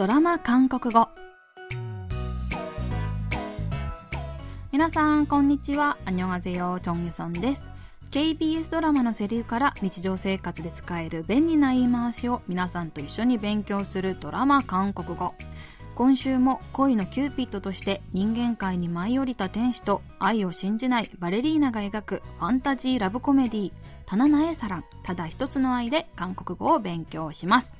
ドラマ韓国語。皆さんこんにちは。안녕하세요 チョンユソンです KBS ドラマのセリフから日常生活で使える便利な言い回しを皆さんと一緒に勉強するドラマ韓国語。今週も恋のキューピッドとして人間界に舞い降りた天使と愛を信じないバレリーナが描くファンタジーラブコメディー「단 하나의 사랑.ただ一つの愛」で韓国語を勉強します。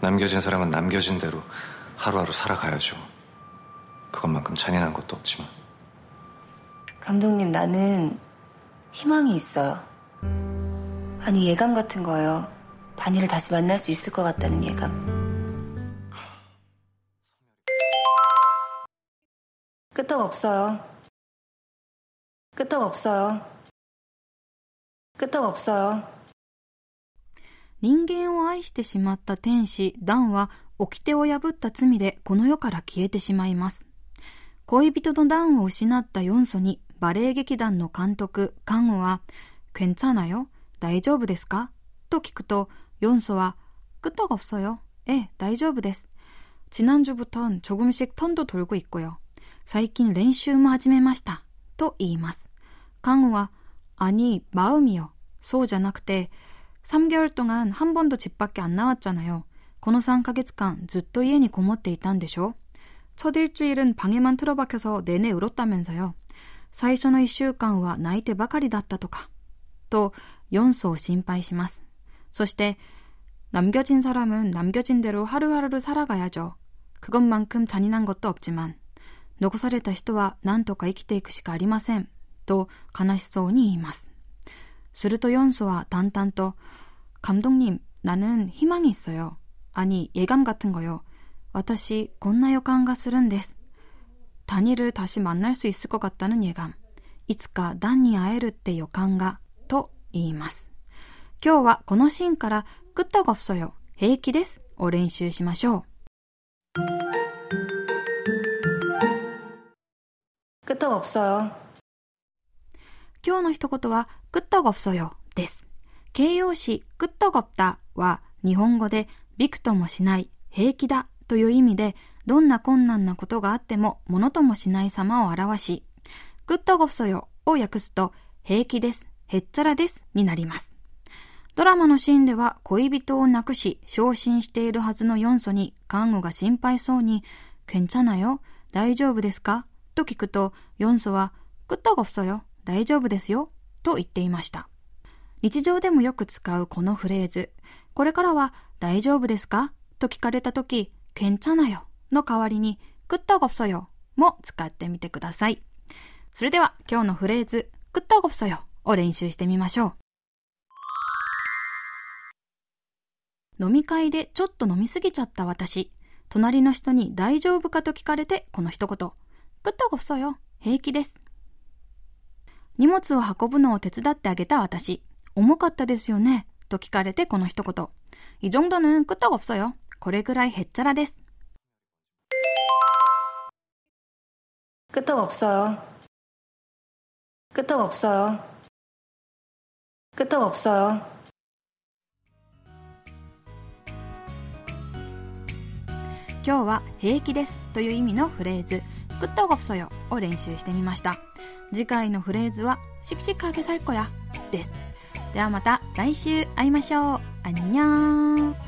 남겨진 사람은 남겨진 대로 하루하루 살아가야죠. 그것만큼 잔인한 것도 없지만. 감독님, 나는 희망이 있어요. 아니, 예감 같은 거예요. 다니를 다시 만날 수 있을 것 같다는 예감. 끄떡없어요. 끄떡없어요. 끄떡없어요. 人間を愛してしまった天使ダンは掟を破った罪でこの世から消えてしまいます恋人のダンを失ったヨンソにバレエ劇団の監督カンウは「괜찮아요大丈夫ですか?」と聞くとヨンソは「끄떡없어요ええ大丈夫です지난주부턴조금씩턴도돌고있고요最近練習も始めましたと言いますカンウは「아니마음이요そうじゃなくて 3개월 동안 한 번도 집 밖에 안 나왔잖아요. この3ヶ月間ずっと家にこもっていたんでしょ첫 일주일은 방에만 틀어박혀서 내내 울었다면서요. 最初の1週間は泣いてばかりだったとか。と、4소を心配します。そして、남겨진 사람은 남겨진 대로 하루하루를 살아가야죠. 그것만큼 잔인한 것도 없지만, 残された人は何とか生きていくしかありません。と悲しそうに言います。するとヨンソは淡々と、 감독님나는희망이있어요아니예감같은거요私、こんな予感がするんです。ダニル다시만날수있을것같다는예감いつかダンに会えるって予感が、と言います。今日はこのシーンから、끄떡없어요平気ですを練習しましょう。끄떡없어요今日の一言は、끄떡없어요です。 形容詞グッドゴッタは日本語でびくともしない、平気だという意味で、どんな困難なことがあってもものともしない様を表し、グッドゴソよを訳すと、平気です、へっちゃらですになります。ドラマのシーンでは恋人を亡くし、昇進しているはずの4素に看護が心配そうに、けんちゃなよ、大丈夫ですかと聞くと、4素は、グッドゴソよ、大丈夫ですよ、と言っていました。日常でもよく使うこのフレーズ、これからは大丈夫ですか？と聞かれた時、けんちゃなよの代わりに、くったごそよも使ってみてください。それでは今日のフレーズ、くったごそよを練習してみましょう。飲み会でちょっと飲みすぎちゃった私、隣の人に大丈夫か？と聞かれてこの一言、くったごそよ、平気です。荷物を運ぶのを手伝ってあげた私。重かったですよねと聞かれてこの一言。이정도는끄떡없어요これぐらいへっちゃらです。끄떡없어요끄떡없어요끄떡없어요今日は平気ですという意味のフレーズ、끄떡없어요を練習してみました。次回のフレーズは、しくしくあげさるこや、です。 ではまた来週会いましょう。あにゃーん。